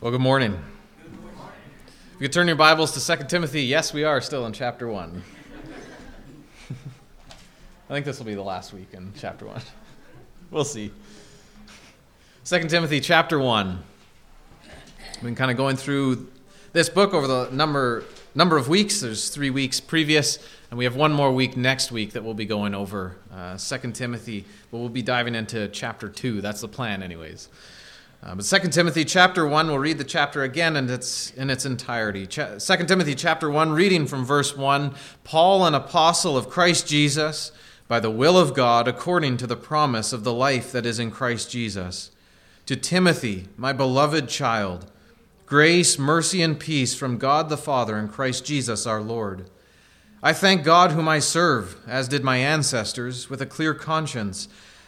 Well, good morning. If you could turn your Bibles to 2 Timothy, yes, we are still in chapter 1. I think this will be the last week in chapter 1. We'll see. 2 Timothy chapter 1. We've been kind of going through this book over the number number of weeks. There's three weeks previous, and we have one more week next week that we'll be going over uh, 2 Timothy, but we'll be diving into chapter 2. That's the plan, anyways. Uh, but 2 Timothy chapter 1, we'll read the chapter again and its, in its entirety. Ch- 2 Timothy chapter 1, reading from verse 1 Paul, an apostle of Christ Jesus, by the will of God, according to the promise of the life that is in Christ Jesus. To Timothy, my beloved child, grace, mercy, and peace from God the Father and Christ Jesus our Lord. I thank God whom I serve, as did my ancestors, with a clear conscience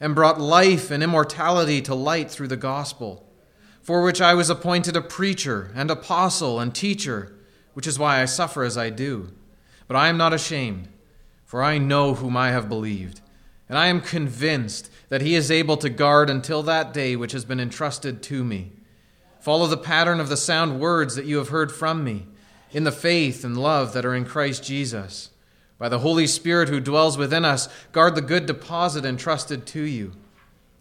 and brought life and immortality to light through the gospel, for which I was appointed a preacher and apostle and teacher, which is why I suffer as I do. But I am not ashamed, for I know whom I have believed, and I am convinced that he is able to guard until that day which has been entrusted to me. Follow the pattern of the sound words that you have heard from me, in the faith and love that are in Christ Jesus. By the Holy Spirit who dwells within us, guard the good deposit entrusted to you.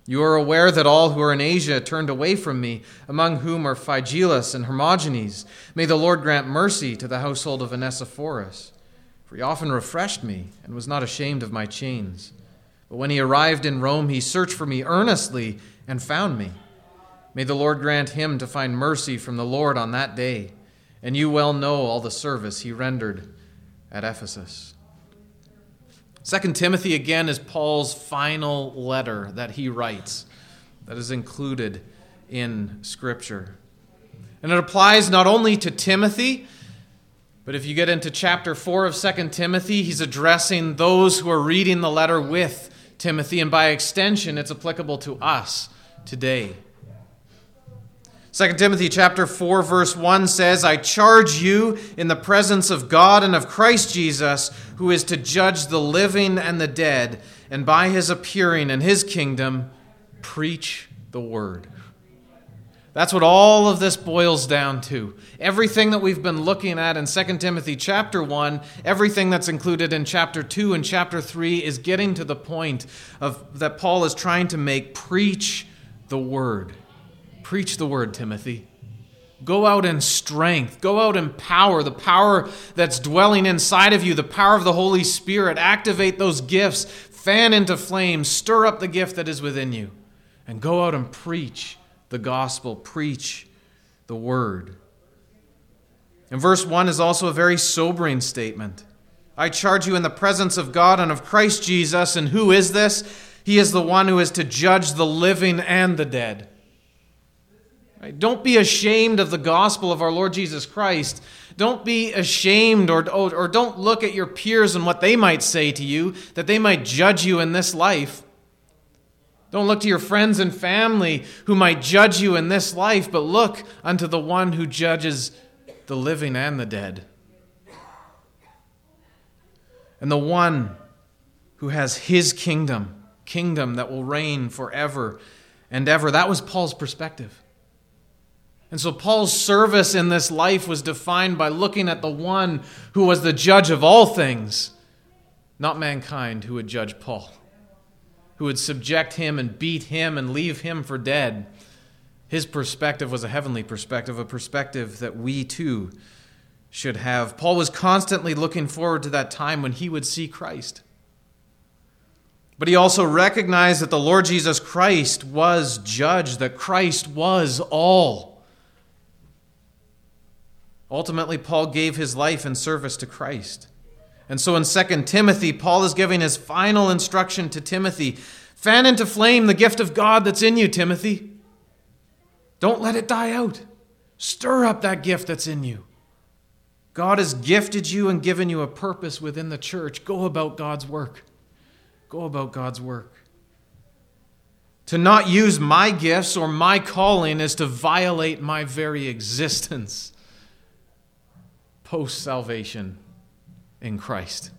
You are aware that all who are in Asia turned away from me, among whom are Phygelus and Hermogenes. May the Lord grant mercy to the household of Onesiphorus. For he often refreshed me and was not ashamed of my chains. But when he arrived in Rome, he searched for me earnestly and found me. May the Lord grant him to find mercy from the Lord on that day. And you well know all the service he rendered at Ephesus. Second Timothy, again, is Paul's final letter that he writes that is included in Scripture. And it applies not only to Timothy, but if you get into chapter 4 of Second Timothy, he's addressing those who are reading the letter with Timothy, and by extension, it's applicable to us today. 2 Timothy chapter 4 verse 1 says, "I charge you in the presence of God and of Christ Jesus, who is to judge the living and the dead, and by his appearing in his kingdom, preach the word." That's what all of this boils down to. Everything that we've been looking at in 2 Timothy chapter 1, everything that's included in chapter 2 and chapter 3 is getting to the point of that Paul is trying to make preach the word. Preach the word, Timothy. Go out in strength. Go out in power, the power that's dwelling inside of you, the power of the Holy Spirit. Activate those gifts, fan into flame, stir up the gift that is within you, and go out and preach the gospel, preach the word. And verse 1 is also a very sobering statement. I charge you in the presence of God and of Christ Jesus. And who is this? He is the one who is to judge the living and the dead. Right? Don't be ashamed of the gospel of our Lord Jesus Christ. Don't be ashamed or, or don't look at your peers and what they might say to you, that they might judge you in this life. Don't look to your friends and family who might judge you in this life, but look unto the one who judges the living and the dead. And the one who has his kingdom, kingdom that will reign forever and ever. That was Paul's perspective. And so Paul's service in this life was defined by looking at the one who was the judge of all things, not mankind who would judge Paul, who would subject him and beat him and leave him for dead. His perspective was a heavenly perspective, a perspective that we too should have. Paul was constantly looking forward to that time when he would see Christ. But he also recognized that the Lord Jesus Christ was judge, that Christ was all. Ultimately, Paul gave his life in service to Christ. And so in 2 Timothy, Paul is giving his final instruction to Timothy Fan into flame the gift of God that's in you, Timothy. Don't let it die out. Stir up that gift that's in you. God has gifted you and given you a purpose within the church. Go about God's work. Go about God's work. To not use my gifts or my calling is to violate my very existence post salvation in Christ.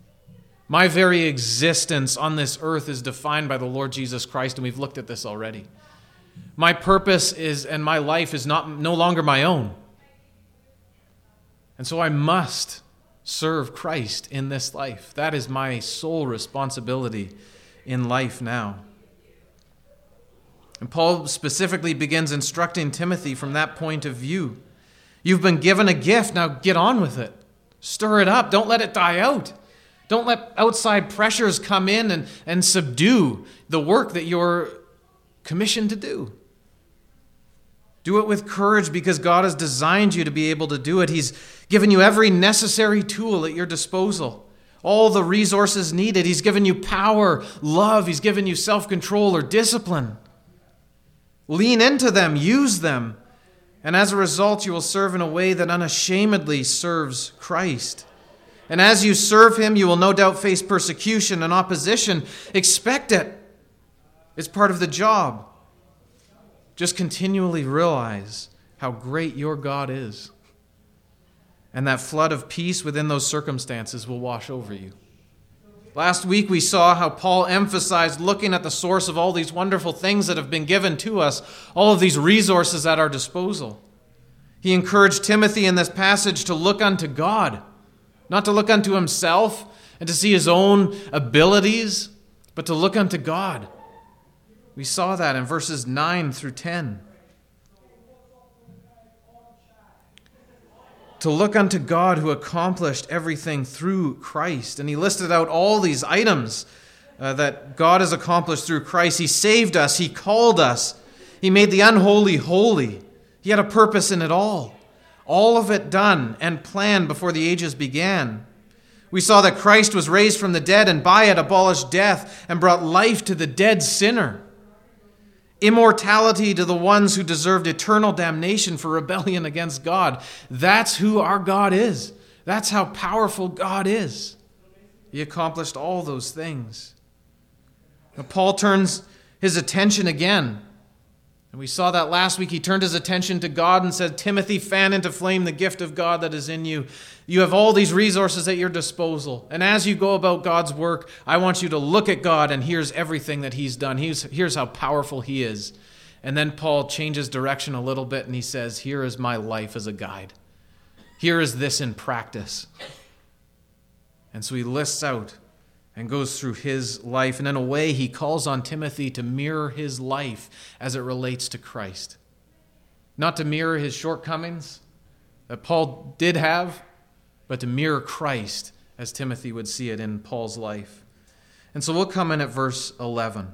My very existence on this earth is defined by the Lord Jesus Christ, and we've looked at this already. My purpose is and my life is not no longer my own. And so I must serve Christ in this life. That is my sole responsibility in life now. And Paul specifically begins instructing Timothy from that point of view. You've been given a gift, now get on with it. Stir it up. Don't let it die out. Don't let outside pressures come in and, and subdue the work that you're commissioned to do. Do it with courage because God has designed you to be able to do it. He's given you every necessary tool at your disposal, all the resources needed. He's given you power, love, He's given you self control or discipline. Lean into them, use them. And as a result, you will serve in a way that unashamedly serves Christ. And as you serve him, you will no doubt face persecution and opposition. Expect it, it's part of the job. Just continually realize how great your God is. And that flood of peace within those circumstances will wash over you. Last week we saw how Paul emphasized looking at the source of all these wonderful things that have been given to us, all of these resources at our disposal. He encouraged Timothy in this passage to look unto God, not to look unto himself and to see his own abilities, but to look unto God. We saw that in verses 9 through 10. To look unto God who accomplished everything through Christ. And he listed out all these items uh, that God has accomplished through Christ. He saved us, He called us, He made the unholy holy. He had a purpose in it all. All of it done and planned before the ages began. We saw that Christ was raised from the dead and by it abolished death and brought life to the dead sinner immortality to the ones who deserved eternal damnation for rebellion against God. That's who our God is. That's how powerful God is. He accomplished all those things. Now, Paul turns his attention again and we saw that last week. He turned his attention to God and said, Timothy, fan into flame the gift of God that is in you. You have all these resources at your disposal. And as you go about God's work, I want you to look at God and here's everything that He's done. Here's, here's how powerful He is. And then Paul changes direction a little bit and he says, Here is my life as a guide. Here is this in practice. And so he lists out and goes through his life. And in a way, he calls on Timothy to mirror his life as it relates to Christ. Not to mirror his shortcomings that Paul did have, but to mirror Christ as Timothy would see it in Paul's life. And so we'll come in at verse 11.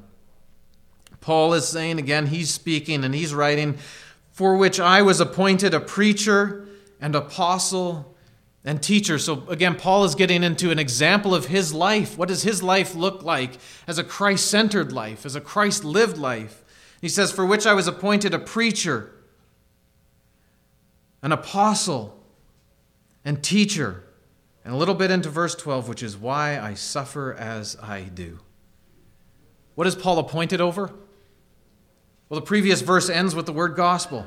Paul is saying again, he's speaking and he's writing, For which I was appointed a preacher and apostle and teacher. So again, Paul is getting into an example of his life. What does his life look like as a Christ centered life, as a Christ lived life? He says, For which I was appointed a preacher, an apostle, and teacher. And a little bit into verse 12, which is why I suffer as I do. What is Paul appointed over? Well, the previous verse ends with the word gospel.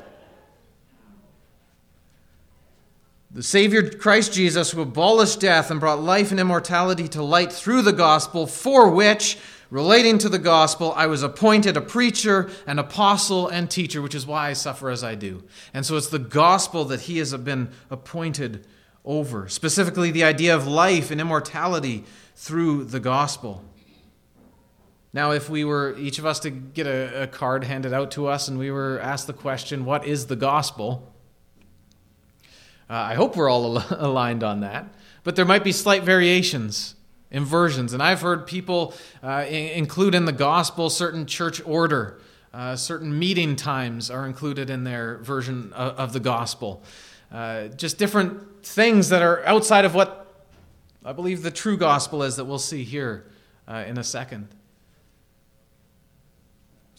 The Savior Christ Jesus, who abolished death and brought life and immortality to light through the gospel, for which, relating to the gospel, I was appointed a preacher, an apostle, and teacher, which is why I suffer as I do. And so it's the gospel that he has been appointed over, specifically the idea of life and immortality through the gospel. Now, if we were each of us to get a, a, card handed out to us and we were asked the question, What is the gospel? Uh, I hope we're all al- aligned on that. But there might be slight variations inversions. And I've heard people uh, in- include in the gospel certain church order, uh, certain meeting times are included in their version of, of the gospel. Uh, just different things that are outside of what I believe the true gospel is that we'll see here uh, in a second.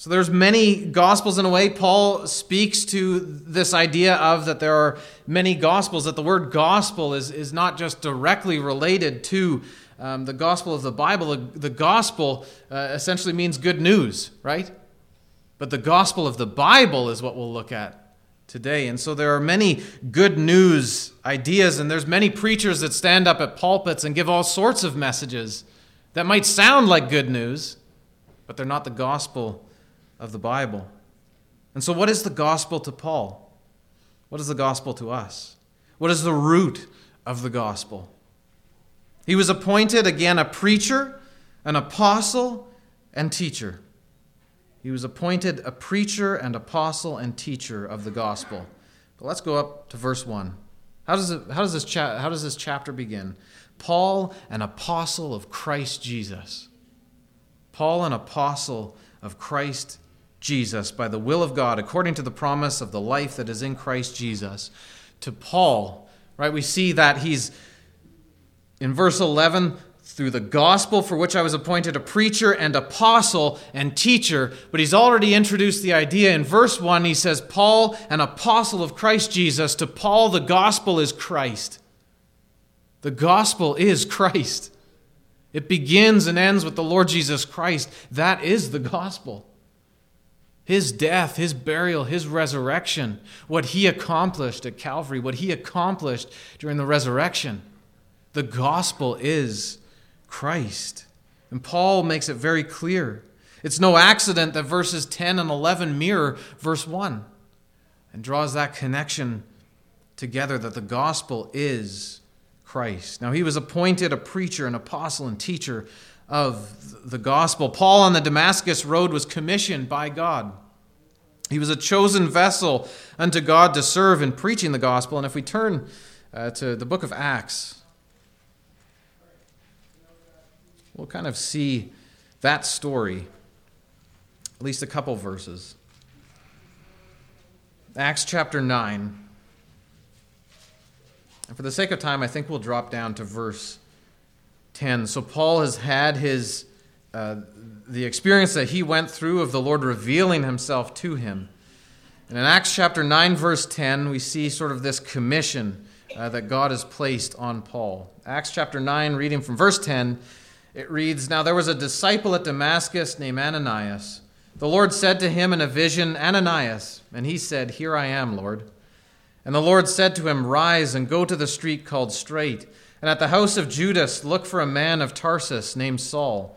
So there's many gospels in a way. Paul speaks to this idea of that there are many gospels, that the word gospel is, is not just directly related to um, the gospel of the Bible. The, gospel uh, essentially means good news, right? But the gospel of the Bible is what we'll look at today. And so there are many good news ideas, and there's many preachers that stand up at pulpits and give all sorts of messages that might sound like good news, but they're not the gospel of the Bible. And so, what is the gospel to Paul? What is the gospel to us? What is the root of the gospel? He was appointed again a preacher, an apostle, and teacher. He was appointed a preacher and apostle and teacher of the gospel. But let's go up to verse 1. How does, it, how does, this, cha- how does this chapter begin? Paul, an apostle of Christ Jesus. Paul, an apostle of Christ Jesus by the will of God, according to the promise of the life that is in Christ Jesus. To Paul, right, we see that he's in verse 11, through the gospel for which I was appointed a preacher and apostle and teacher. But he's already introduced the idea in verse 1. He says, Paul, an apostle of Christ Jesus. To Paul, the gospel is Christ. The gospel is Christ. It begins and ends with the Lord Jesus Christ. That is the gospel his death, his burial, his resurrection, what he accomplished at Calvary, what he accomplished during the resurrection. The gospel is Christ. And Paul makes it very clear. It's no accident that verses 10 and 11 mirror verse 1 and draws that connection together that the gospel is Christ. Now, he was appointed a preacher, an apostle, and teacher of the gospel. Paul on the Damascus road was commissioned by God. He was a chosen vessel unto God to serve in preaching the gospel. And if we turn uh, to the book of Acts, we'll kind of see that story, at least a couple verses. Acts chapter 9. And for the sake of time, I think we'll drop down to verse 10. So Paul has had his uh, the experience that he went through of the Lord revealing himself to him. And in Acts chapter 9, verse 10, we see sort of this commission uh, that God has placed on Paul. Acts chapter 9, reading from verse 10, it reads Now there was a disciple at Damascus named Ananias. The Lord said to him in a vision, Ananias. And he said, Here I am, Lord. And the Lord said to him, Rise and go to the street called Straight and at the house of Judas, look for a man of Tarsus named Saul,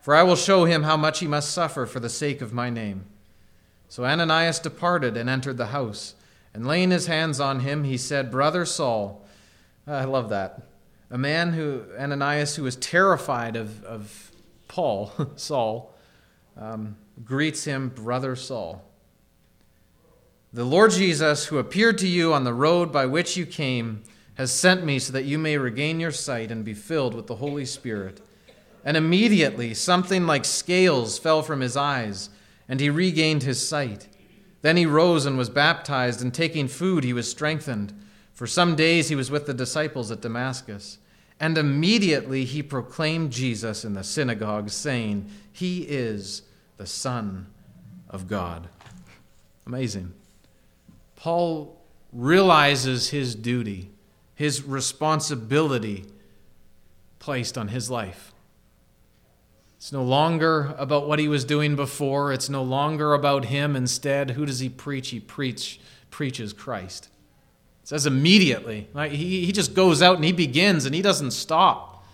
For I will show him how much he must suffer for the sake of my name. So Ananias departed and entered the house. And laying his hands on him, he said, Brother Saul, I love that. A man who, Ananias, who was terrified of, of Paul, Saul, um, greets him, Brother Saul. The Lord Jesus, who appeared to you on the road by which you came, has sent me so that you may regain your sight and be filled with the Holy Spirit. And immediately something like scales fell from his eyes, and he regained his sight. Then he rose and was baptized, and taking food, he was strengthened. For some days he was with the disciples at Damascus. And immediately he proclaimed Jesus in the synagogue, saying, He is the Son of God. Amazing. Paul realizes his duty, his responsibility placed on his life. It's no longer about what he was doing before. It's no longer about him. Instead, who does he preach? He preach, preaches Christ. It says immediately. Right? He, he just goes out and he begins and he doesn't stop.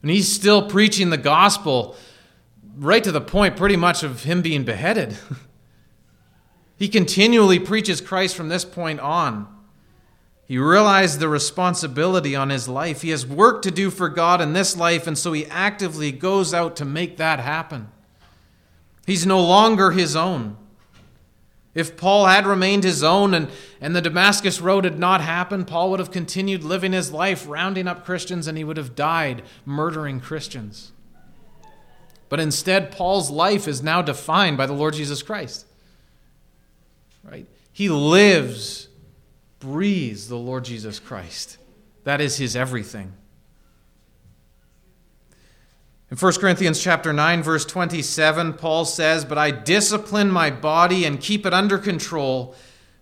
And he's still preaching the gospel right to the point, pretty much, of him being beheaded. he continually preaches Christ from this point on. He realized the responsibility on his life. He has work to do for God in this life, and so he actively goes out to make that happen. He's no longer his own. If Paul had remained his own and, and the Damascus Road had not happened, Paul would have continued living his life rounding up Christians and he would have died murdering Christians. But instead, Paul's life is now defined by the Lord Jesus Christ. Right? He lives breathes the Lord Jesus Christ. That is his everything. In 1 Corinthians chapter 9 verse 27 Paul says, "But I discipline my body and keep it under control,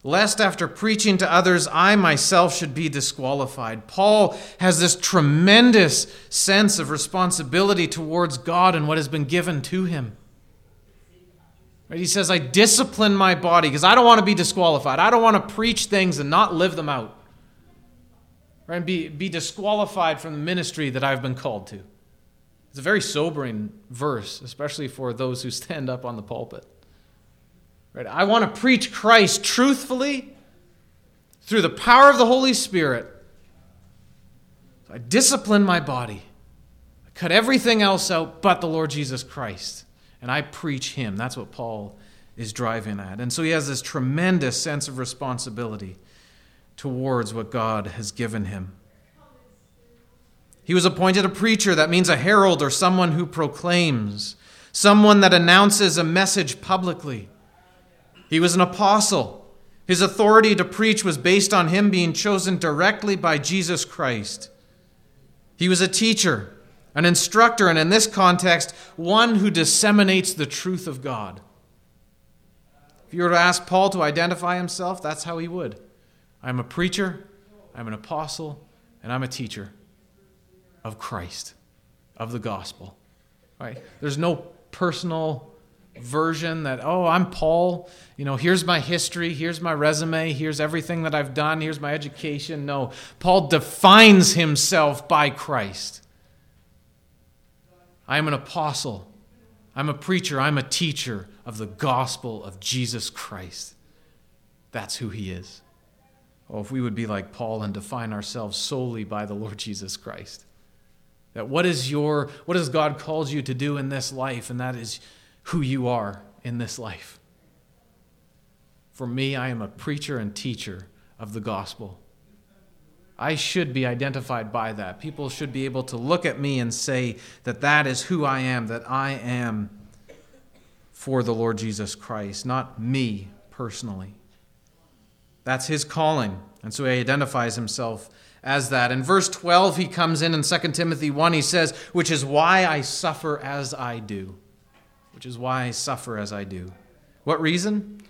lest after preaching to others I myself should be disqualified." Paul has this tremendous sense of responsibility towards God and what has been given to him. Right? He says, I discipline my body because I don't want to be disqualified. I don't want to preach things and not live them out. Right? And be, be disqualified from the ministry that I've been called to. It's a very sobering verse, especially for those who stand up on the pulpit. Right? I want to preach Christ truthfully through the power of the Holy Spirit. So I discipline my body. I cut everything else out but the Lord Jesus Christ and I preach him. That's what Paul is driving at. And so he has this tremendous sense of responsibility towards what God has given him. He was appointed a preacher. That means a herald or someone who proclaims, someone that announces a message publicly. He was an apostle. His authority to preach was based on him being chosen directly by Jesus Christ. He was a teacher an instructor, and in this context, one who disseminates the truth of God. If you were to ask Paul to identify himself, that's how he would. I'm a preacher, I'm an apostle, and I'm a teacher of Christ, of the gospel. Right? There's no personal version that, oh, I'm Paul. You know, here's my history, here's my resume, here's everything that I've done, here's my education. No, Paul defines himself by Christ. I am an apostle. I'm a preacher. I'm a teacher of the gospel of Jesus Christ. That's who he is. Oh, if we would be like Paul and define ourselves solely by the Lord Jesus Christ. That what is your what has God called you to do in this life and that is who you are in this life. For me, I am a preacher and teacher of the gospel. I should be identified by that. People should be able to look at me and say that that is who I am, that I am for the Lord Jesus Christ, not me personally. That's his calling. And so he identifies himself as that. In verse 12, he comes in in 2 Timothy 1, he says, Which is why I suffer as I do. Which is why I suffer as I do. What reason?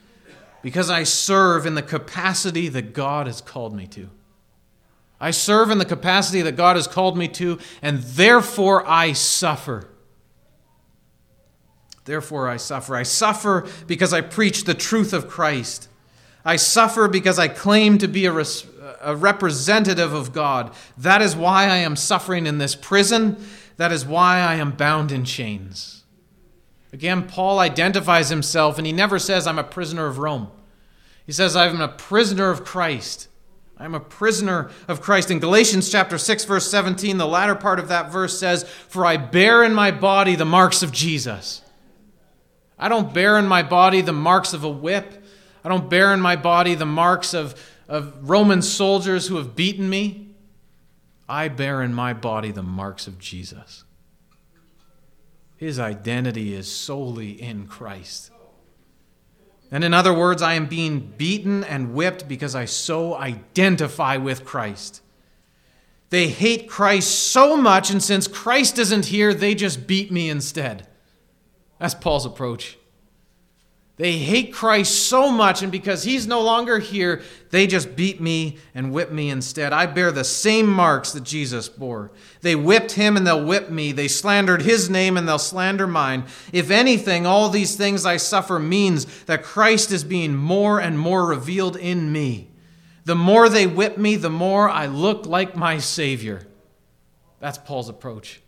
Because I serve in the capacity that God has called me to. I serve in the capacity that God has called me to, and therefore I suffer. Therefore I suffer. I suffer because I preach the truth of Christ. I suffer because I claim to be a, res- a representative of God. That is why I am suffering in this prison. That is why I am bound in chains. Again, Paul identifies himself and he never says, I'm a prisoner of Rome. He says, I'm a prisoner of Christ. I'm a prisoner of Christ. In Galatians chapter 6 verse 17, the latter part of that verse says, "For I bear in my body the marks of Jesus." I don't bear in my body the marks of a whip. I don't bear in my body the marks of, of Roman soldiers who have beaten me. I bear in my body the marks of Jesus. His identity is solely in Christ. And in other words, I am being beaten and whipped because I so identify with Christ. They hate Christ so much, and since Christ isn't here, they just beat me instead. That's Paul's approach. They hate Christ so much, and because he's no longer here, they just beat me and whip me instead. I bear the same marks that Jesus bore. They whipped him and they'll whip me. They slandered his name and they'll slander mine. If anything, all these things I suffer means that Christ is being more and more revealed in me. The more they whip me, the more I look like my Savior. That's Paul's approach.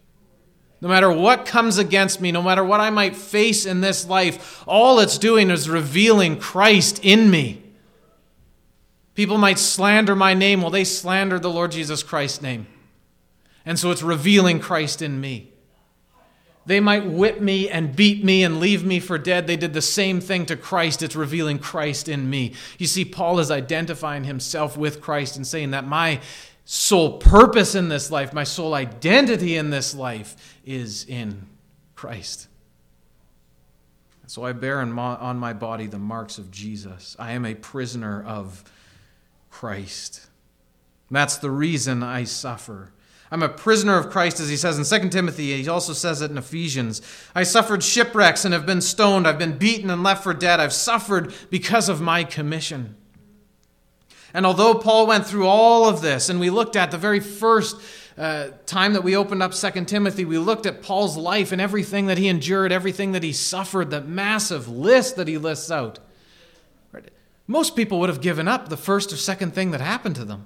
No matter what comes against me, no matter what I might face in this life, all it's doing is revealing Christ in me. People might slander my name. Well, they slander the Lord Jesus Christ's name. And so it's revealing Christ in me. They might whip me and beat me and leave me for dead. They did the same thing to Christ. It's revealing Christ in me. You see, Paul is identifying himself with Christ and saying that my sole purpose in this life, my sole identity in this life is in Christ. So I bear on my body the marks of Jesus. I am a prisoner of Christ. That's the reason I suffer. I'm a prisoner of Christ, as he says in 2 Timothy. He also says it in Ephesians. I suffered shipwrecks and have been stoned. I've been beaten and left for dead. I've suffered because of my commission. And although Paul went through all of this, and we looked at the very first uh, time that we opened up Second Timothy, we looked at Paul's life and everything that he endured, everything that he suffered, the massive list that he lists out. Most people would have given up the first or second thing that happened to them.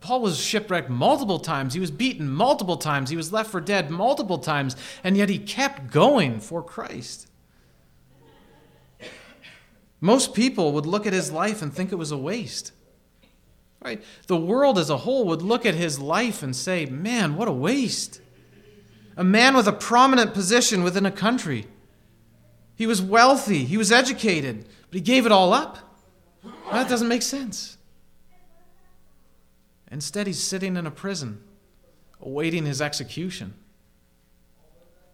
Paul was shipwrecked multiple times. He was beaten multiple times. He was left for dead multiple times. And yet he kept going for Christ. Most people would look at his life and think it was a waste. Right? The world as a whole would look at his life and say, man, what a waste. A man with a prominent position within a country. He was wealthy, he was educated, but he gave it all up. Well, that doesn't make sense. Instead, he's sitting in a prison, awaiting his execution.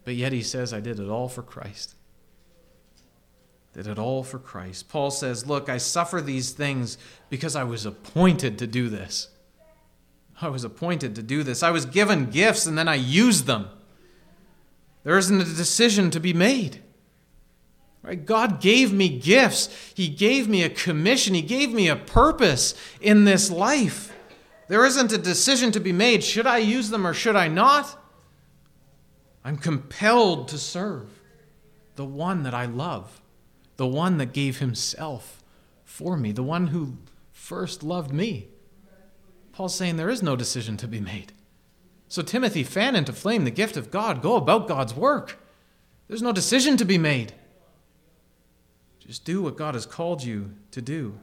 But yet he says, I did it all for Christ did it all for Christ. Paul says, Look, I suffer these things because I was appointed to do this. I was appointed to do this. I was given gifts and then I used them. There isn't a decision to be made. Right? God gave me gifts. He gave me a commission. He gave me a purpose in this life. There isn't a decision to be made. Should I use them or should I not? I'm compelled to serve the one that I love the one that gave himself for me, the one who first loved me. Paul's saying there is no decision to be made. So, Timothy, fan into flame the gift of God. Go about God's work. There's no decision to be made. Just do what God has called you to do.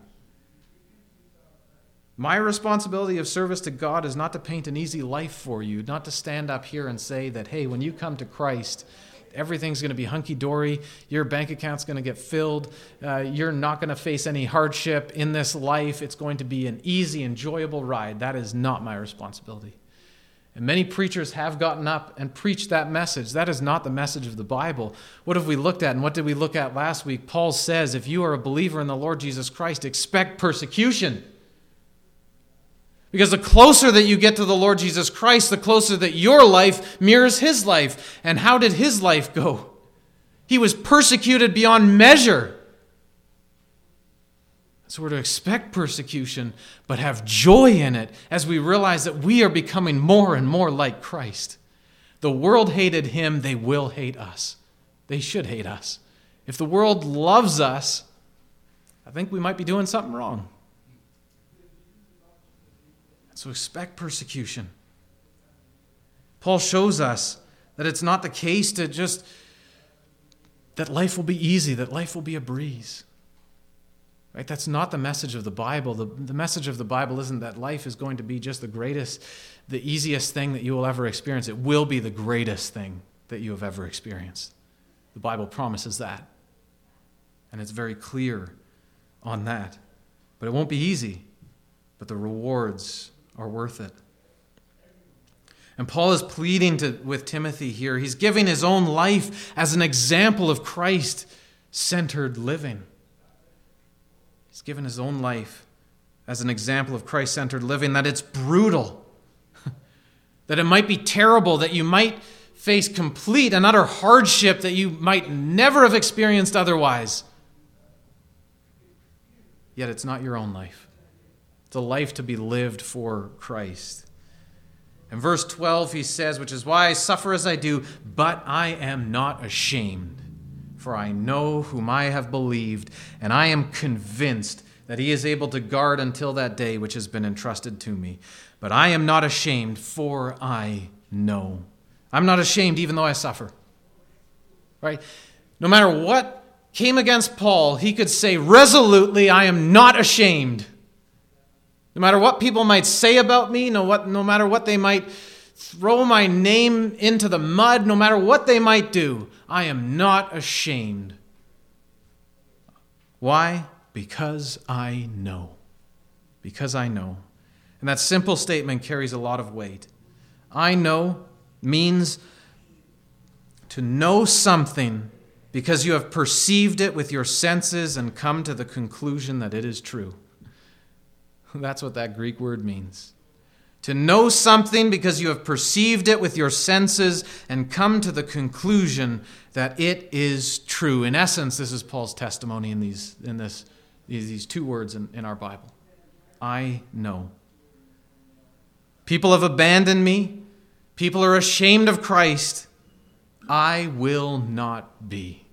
My responsibility of service to God is not to paint an easy life for you, not to stand up here and say that, hey, when you come to Christ, everything's going to be hunky dory. Your bank account's going to get filled. Uh, you're not going to face any hardship in this life. It's going to be an easy, enjoyable ride. That is not my responsibility. And many preachers have gotten up and preached that message. That is not the message of the Bible. What have we looked at and what did we look at last week? Paul says if you are a believer in the Lord Jesus Christ, expect persecution. Because the closer that you get to the Lord Jesus Christ, the closer that your life mirrors his life. And how did his life go? He was persecuted beyond measure. So we're to expect persecution, but have joy in it as we realize that we are becoming more and more like Christ. The world hated him, they will hate us. They should hate us. If the world loves us, I think we might be doing something wrong. So expect persecution. Paul shows us that it's not the case to just that life will be easy, that life will be a breeze. Right? That's not the message of the Bible. The, the message of the Bible isn't that life is going to be just the greatest, the easiest thing that you will ever experience. It will be the greatest thing that you have ever experienced. The Bible promises that. And it's very clear on that. But it won't be easy. But the rewards are worth it. And Paul is pleading to, with Timothy here. He's giving his own life as an example of Christ centered living. He's given his own life as an example of Christ centered living, that it's brutal, that it might be terrible, that you might face complete and utter hardship that you might never have experienced otherwise. yet it's not your own life. It's a life to be lived for Christ. In verse 12, he says, Which is why I suffer as I do, but I am not ashamed, for I know whom I have believed, and I am convinced that he is able to guard until that day which has been entrusted to me. But I am not ashamed, for I know. I'm not ashamed even though I suffer. Right? No matter what came against Paul, he could say resolutely, I am not ashamed. No matter what people might say about me, no, what, no matter what they might throw my name into the mud, no matter what they might do, I am not ashamed. Why? Because I know. Because I know. And that simple statement carries a lot of weight. I know means to know something because you have perceived it with your senses and come to the conclusion that it is true. That's what that Greek word means. To know something because you have perceived it with your senses and come to the conclusion that it is true. In essence, this is Paul's testimony in these, in this these two words in, in our Bible I know. People have abandoned me. People are ashamed of Christ. I will not be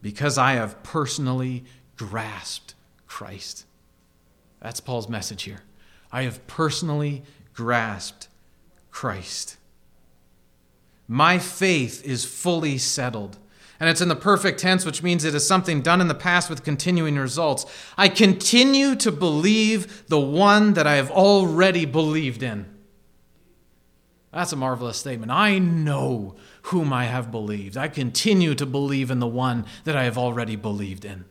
because I have personally grasped Christ. That's Paul's message here. I have personally grasped Christ. My faith is fully settled. And it's in the perfect tense, which means it is something done in the past with continuing results. I continue to believe the one that I have already believed in. That's a marvelous statement. I know whom I have believed. I continue to believe in the one that I have already believed in.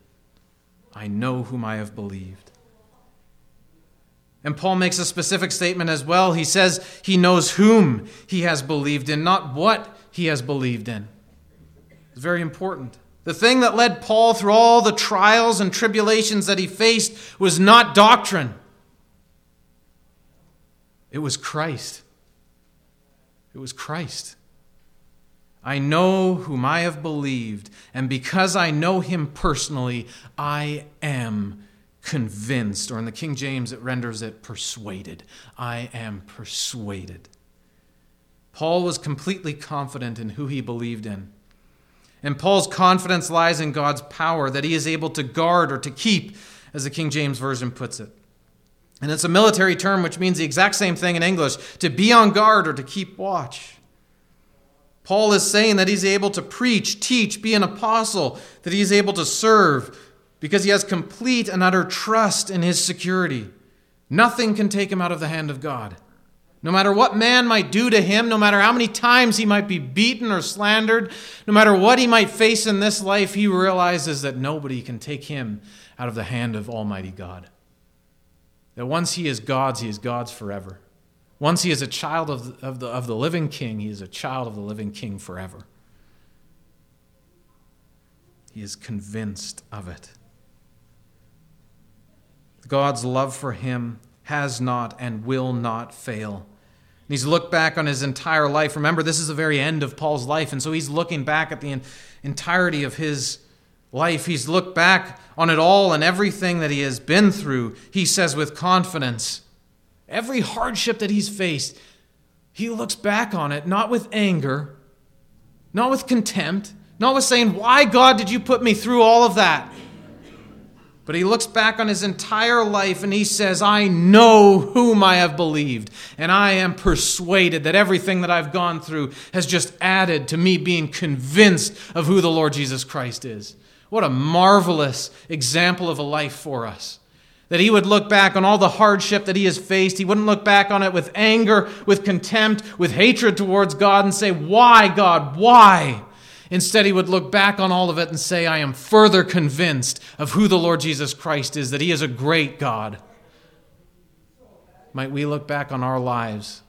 I know whom I have believed. And Paul makes a specific statement as well. He says he knows whom he has believed in, not what he has believed in. It's very important. The thing that led Paul through all the trials and tribulations that he faced was not doctrine, it was Christ. It was Christ. I know whom I have believed, and because I know him personally, I am convinced. Or in the King James, it renders it persuaded. I am persuaded. Paul was completely confident in who he believed in. And Paul's confidence lies in God's power that he is able to guard or to keep, as the King James Version puts it. And it's a military term which means the exact same thing in English to be on guard or to keep watch. Paul is saying that he's able to preach, teach, be an apostle, that he's able to serve because he has complete and utter trust in his security. Nothing can take him out of the hand of God. No matter what man might do to him, no matter how many times he might be beaten or slandered, no matter what he might face in this life, he realizes that nobody can take him out of the hand of Almighty God. That once he is God's, he is God's forever. Once he is a child of the, of the, of the living king, he is a child of the living king forever. He is convinced of it. God's love for him has not and will not fail. he's looked back on his entire life. Remember, this is the very end of Paul's life, and so he's looking back at the entirety of his life. He's looked back on it all and everything that he has been through. He says with confidence, every hardship that he's faced, he looks back on it not with anger, not with contempt, not with saying, Why, God, did you put me through all of that? But he looks back on his entire life and he says, I know whom I have believed, and I am persuaded that everything that I've gone through has just added to me being convinced of who the Lord Jesus Christ is. What a marvelous example of a life for us. That he would look back on all the hardship that he has faced. He wouldn't look back on it with anger, with contempt, with hatred towards God and say, Why, God, why? Instead, he would look back on all of it and say, I am further convinced of who the Lord Jesus Christ is, that he is a great God. Might we look back on our lives,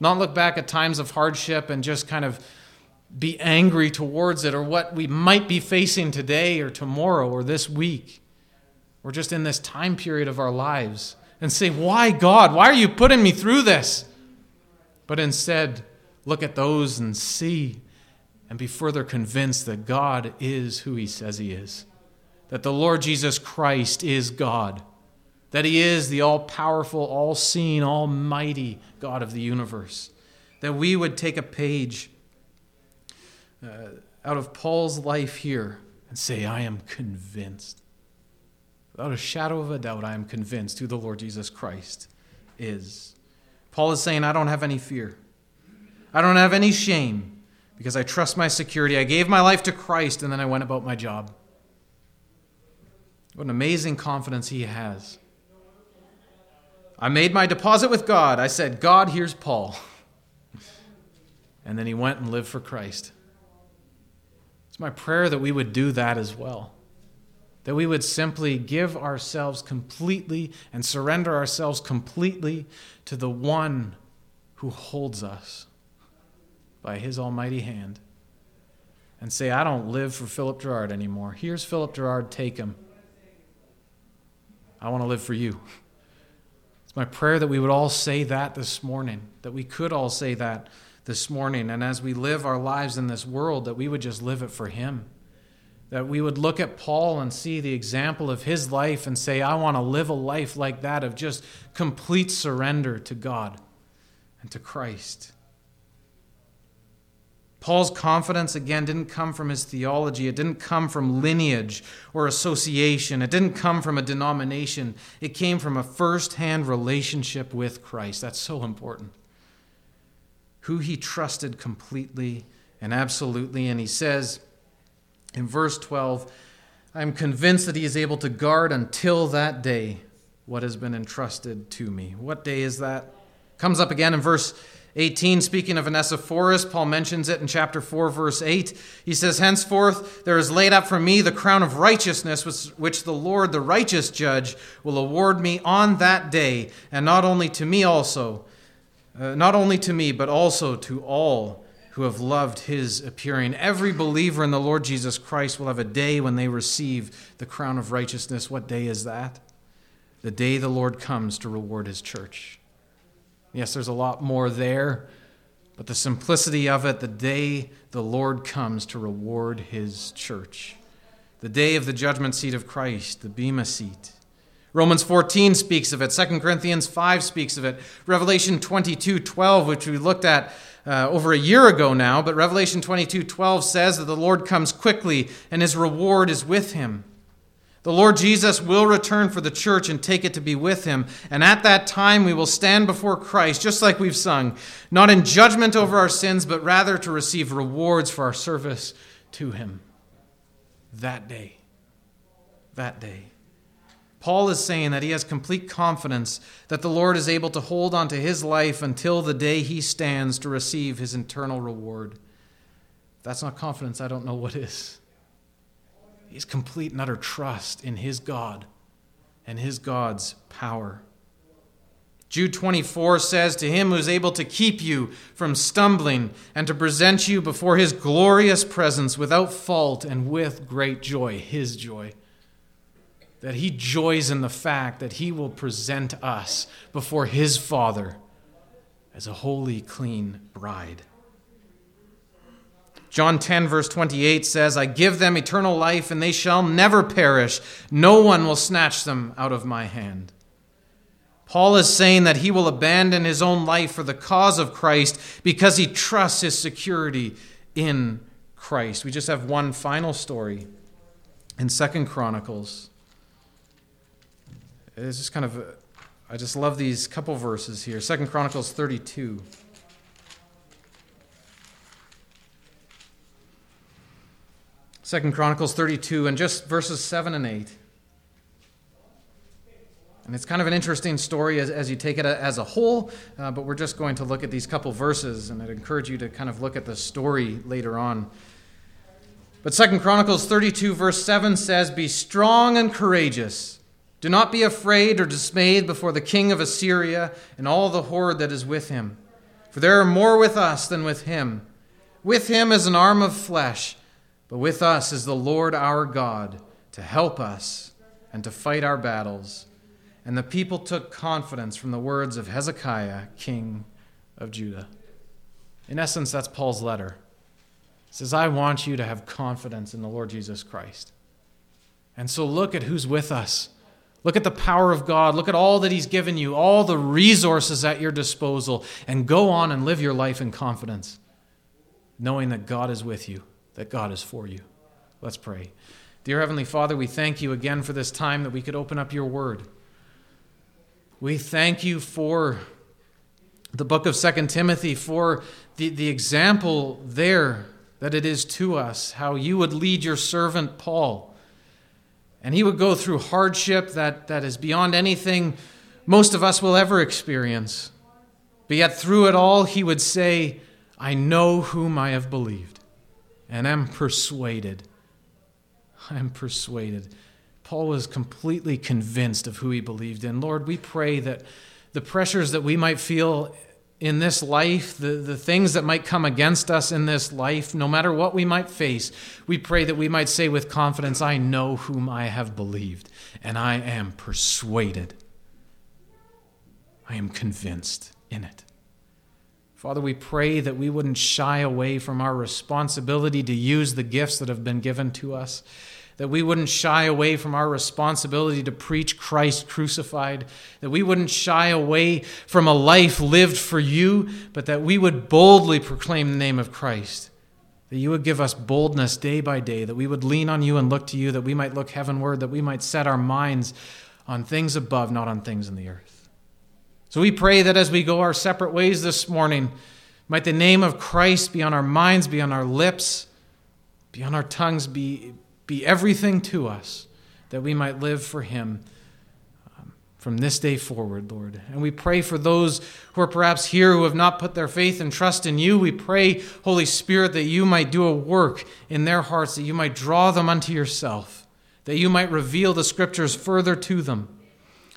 not look back at times of hardship and just kind of be angry towards it or what we might be facing today or tomorrow or this week or just in this time period of our lives and say, Why, God? Why are you putting me through this? But instead, look at those and see and be further convinced that God is who he says he is. that the Lord Jesus Christ is God, that He is the all powerful, all seeing, almighty God of the universe, that we would take a page uh, out of Paul's life here and say, I am convinced. Without a shadow of a doubt, I am convinced who the Lord Jesus Christ is. Paul is saying, I don't have any fear. I don't have any shame because I trust my security. I gave my life to Christ and then I went about my job. What an amazing confidence he has. I made my deposit with God. I said, God, here's Paul. And then he went and lived for Christ. It's my prayer that we would do that as well. That we would simply give ourselves completely and surrender ourselves completely to the one who holds us by his almighty hand and say, I don't live for Phillipe Girouard anymore. Here's Phillipe Girouard, take him. I want to live for you. It's my prayer that we would all say that this morning, that we could all say that this morning. And as we live our lives in this world, that we would just live it for Him. That we would look at Paul and see the example of his life and say, I want to live a life like that of just complete surrender to God and to Christ. Paul's confidence, again, didn't come from his theology. It didn't come from lineage or association. It didn't come from a denomination. It came from a first hand relationship with Christ. That's so important. Who he trusted completely and absolutely. And he says in verse 12, I'm convinced that he is able to guard until that day what has been entrusted to me. What day is that? Comes up again in verse 18, speaking of Onesiphorus, Paul mentions it in chapter 4, verse 8. He says, Henceforth there is laid up for me the crown of righteousness, which the Lord, the righteous judge, will award me on that day, and not only to me also, uh, not only to me, but also to all who have loved his appearing. Every believer in the Lord Jesus Christ will have a day when they receive the crown of righteousness. What day is that? The day the Lord comes to reward his church. Yes, there's a lot more there, but the simplicity of it, the day the Lord comes to reward his church, the day of the judgment seat of Christ, the Bema seat. Romans 14 speaks of it. 2 Corinthians 5 speaks of it. Revelation 22 12, which we looked at uh, over a year ago now, but Revelation 22 12 says that the Lord comes quickly and his reward is with him. The Lord Jesus will return for the church and take it to be with him. And at that time, we will stand before Christ, just like we've sung, not in judgment over our sins, but rather to receive rewards for our service to him. That day. That day. Paul is saying that he has complete confidence that the Lord is able to hold on to his life until the day he stands to receive his eternal reward. If that's not confidence, I don't know what is. He's complete and utter trust in his God and his God's power. Jude 24 says, To him who is able to keep you from stumbling and to present you before his glorious presence without fault and with great joy, his joy. That he joys in the fact that he will present us before his Father as a holy, clean bride. John 10, verse 28 says, I give them eternal life, and they shall never perish. No one will snatch them out of my hand. Paul is saying that he will abandon his own life for the cause of Christ because he trusts his security in Christ. We just have one final story in Second Chronicles. It's just kind of, I just love these couple verses here. Second Chronicles 32. Second Chronicles 32 and just verses 7 and 8. And it's kind of an interesting story as, as you take it as a whole, uh, but we're just going to look at these couple verses, and I'd encourage you to kind of look at the story later on. But Second Chronicles 32, verse 7 says, Be strong and courageous. Do not be afraid or dismayed before the king of Assyria and all the horde that is with him. For there are more with us than with him. With him is an arm of flesh but with us is the Lord our God to help us and to fight our battles. And the people took confidence from the words of Hezekiah, king of Judah. In essence, that's Paul's letter. He says, I want you to have confidence in the Lord Jesus Christ. And so look at who's with us. Look at the power of God. Look at all that He's given you, all the resources at your disposal, and go on and live your life in confidence, knowing that God is with you, that God is for you. Let's pray. Dear Heavenly Father, we thank you again for this time that we could open up your word. We thank you for the book of Second Timothy, for the, the example there that it is to us, how you would lead your servant Paul. And he would go through hardship that, that is beyond anything most of us will ever experience. But yet, through it all, he would say, I know whom I have believed, and I'm persuaded I'm persuaded. Paul was completely convinced of who he believed in. Lord, we pray that the pressures that we might feel in this life, the, the things that might come against us in this life, no matter what we might face, we pray that we might say with confidence, I know whom I have believed, and I am persuaded. I am convinced in it. Father, we pray that we wouldn't shy away from our responsibility to use the gifts that have been given to us, that we wouldn't shy away from our responsibility to preach Christ crucified, that we wouldn't shy away from a life lived for you, but that we would boldly proclaim the name of Christ. That you would give us boldness day by day, that we would lean on you and look to you, that we might look heavenward, that we might set our minds on things above, not on things in the earth. So we pray that as we go our separate ways this morning, might the name of Christ be on our minds, be on our lips, be on our tongues, be, be everything to us, that we might live for Him um, from this day forward, Lord. And we pray for those who are perhaps here who have not put their faith and trust in you. We pray, Holy Spirit, that you might do a work in their hearts, that you might draw them unto yourself, that you might reveal the scriptures further to them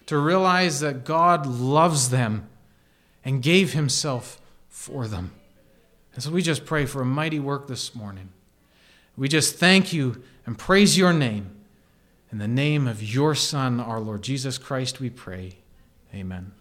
to realize that God loves them and gave himself for them. And so we just pray for a mighty work this morning. We just thank you and praise your name. In the name of your Son, our Lord Jesus Christ, we pray. Amen.